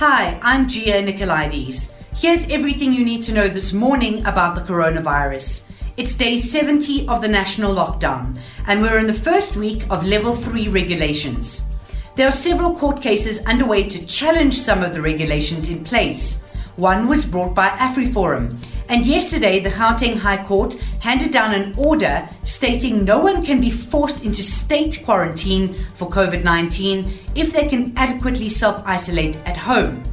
Hi, I'm Gia Nicolaides. Here's everything you need to know this morning about the coronavirus. It's day 70 of the national lockdown, and we're in the first week of level 3 regulations. There are several court cases underway to challenge some of the regulations in place. One was brought by AfriForum, and yesterday the Gauteng High Court handed down an order stating no one can be forced into state quarantine for COVID 19 if they can adequately self isolate at home.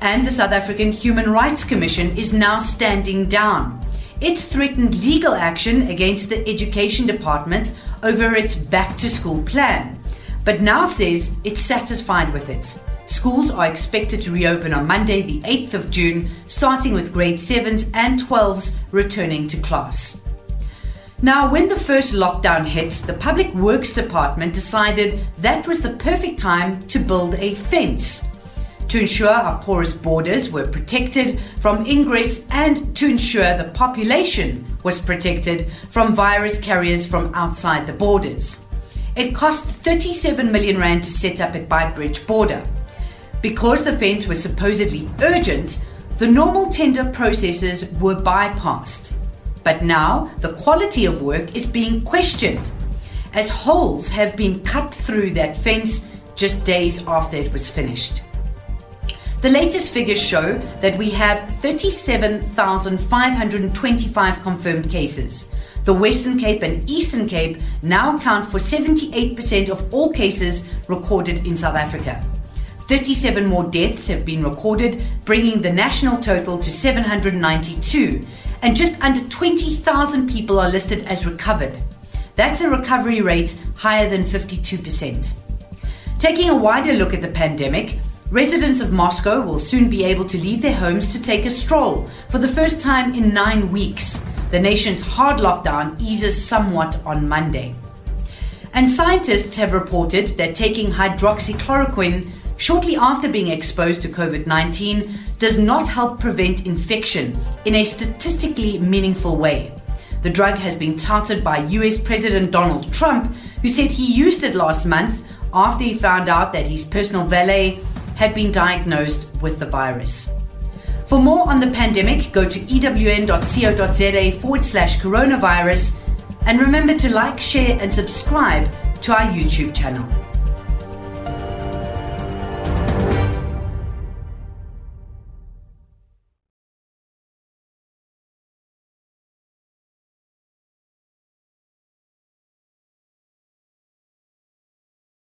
And the South African Human Rights Commission is now standing down. It's threatened legal action against the Education Department over its back to school plan, but now says it's satisfied with it. Schools are expected to reopen on Monday, the 8th of June, starting with grade 7s and 12s returning to class. Now, when the first lockdown hit, the Public Works Department decided that was the perfect time to build a fence to ensure our porous borders were protected from ingress and to ensure the population was protected from virus carriers from outside the borders. It cost 37 million rand to set up at Beitbridge border. Because the fence was supposedly urgent, the normal tender processes were bypassed. But now the quality of work is being questioned, as holes have been cut through that fence just days after it was finished. The latest figures show that we have 37,525 confirmed cases. The Western Cape and Eastern Cape now account for 78% of all cases recorded in South Africa. 37 more deaths have been recorded, bringing the national total to 792, and just under 20,000 people are listed as recovered. That's a recovery rate higher than 52%. Taking a wider look at the pandemic, residents of Moscow will soon be able to leave their homes to take a stroll for the first time in nine weeks. The nation's hard lockdown eases somewhat on Monday. And scientists have reported that taking hydroxychloroquine shortly after being exposed to COVID 19 does not help prevent infection in a statistically meaningful way. The drug has been touted by US President Donald Trump, who said he used it last month after he found out that his personal valet had been diagnosed with the virus. For more on the pandemic, go to ewn.co.za forward slash coronavirus and remember to like, share, and subscribe to our YouTube channel.